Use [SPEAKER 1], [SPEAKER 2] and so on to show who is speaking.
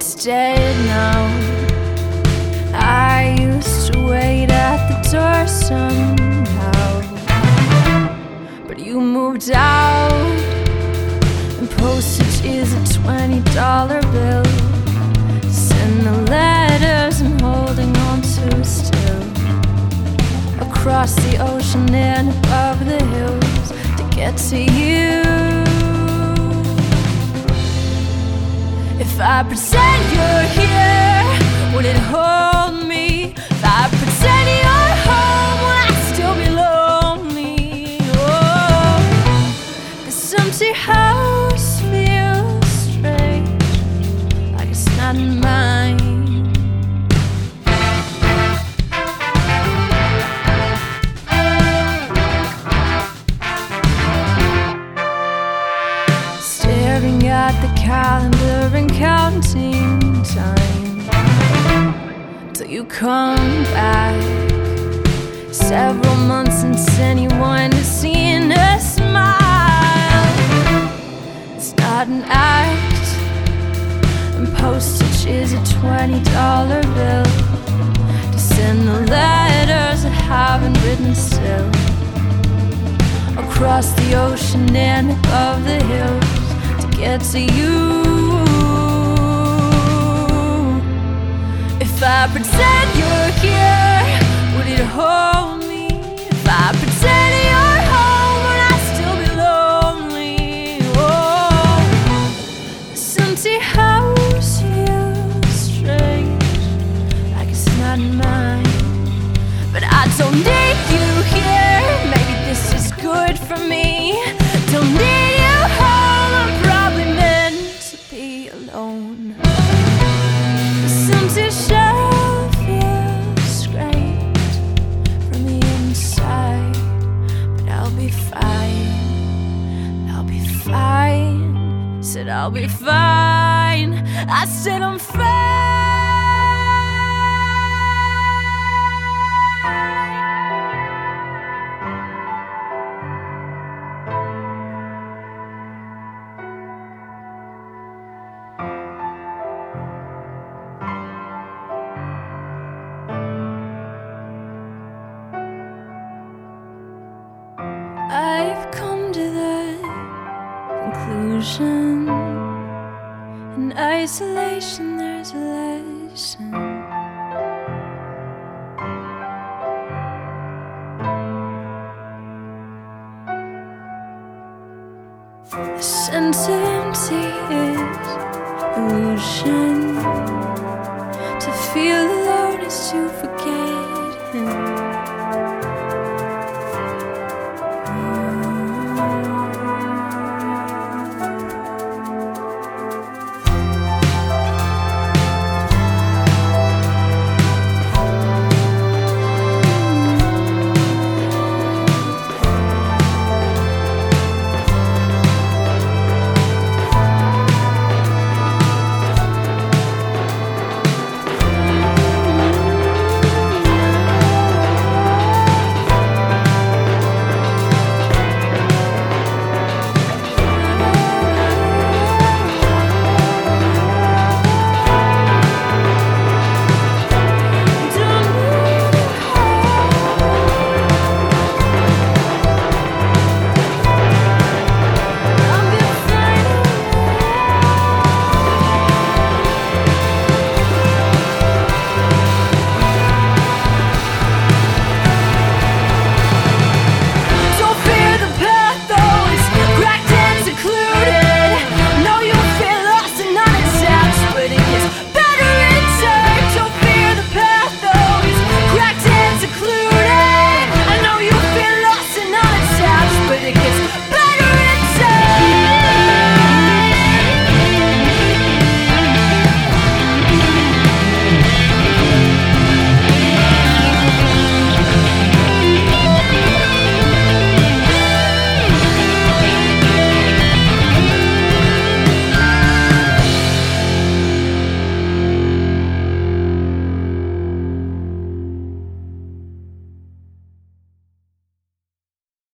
[SPEAKER 1] it's dead now. I used to wait at the door somehow, but you moved out, and postage is a twenty dollar bill. Send the letters I'm holding on to still across the ocean and above the hills to get to you. I pretend you're here, would it hold me? If I pretend you're home, would I still be lonely? Oh, this empty house counting time till you come back. Several months since anyone has seen a smile. It's not an act, and postage is a twenty dollar bill to send the letters I haven't written still across the ocean and above the hills to get to you. Pretend you're here, would it hold me? If I pretend you're home, would I still be lonely? Oh, this empty house feels strange, like it's not mine. But I don't need you here. Maybe this is good for me. Don't need you home. I'm probably meant to be alone. This empty Said I'll be fine. I said I'm fine. Conclusion in isolation there's a lesson. The empty is illusion. To feel alone is to forget.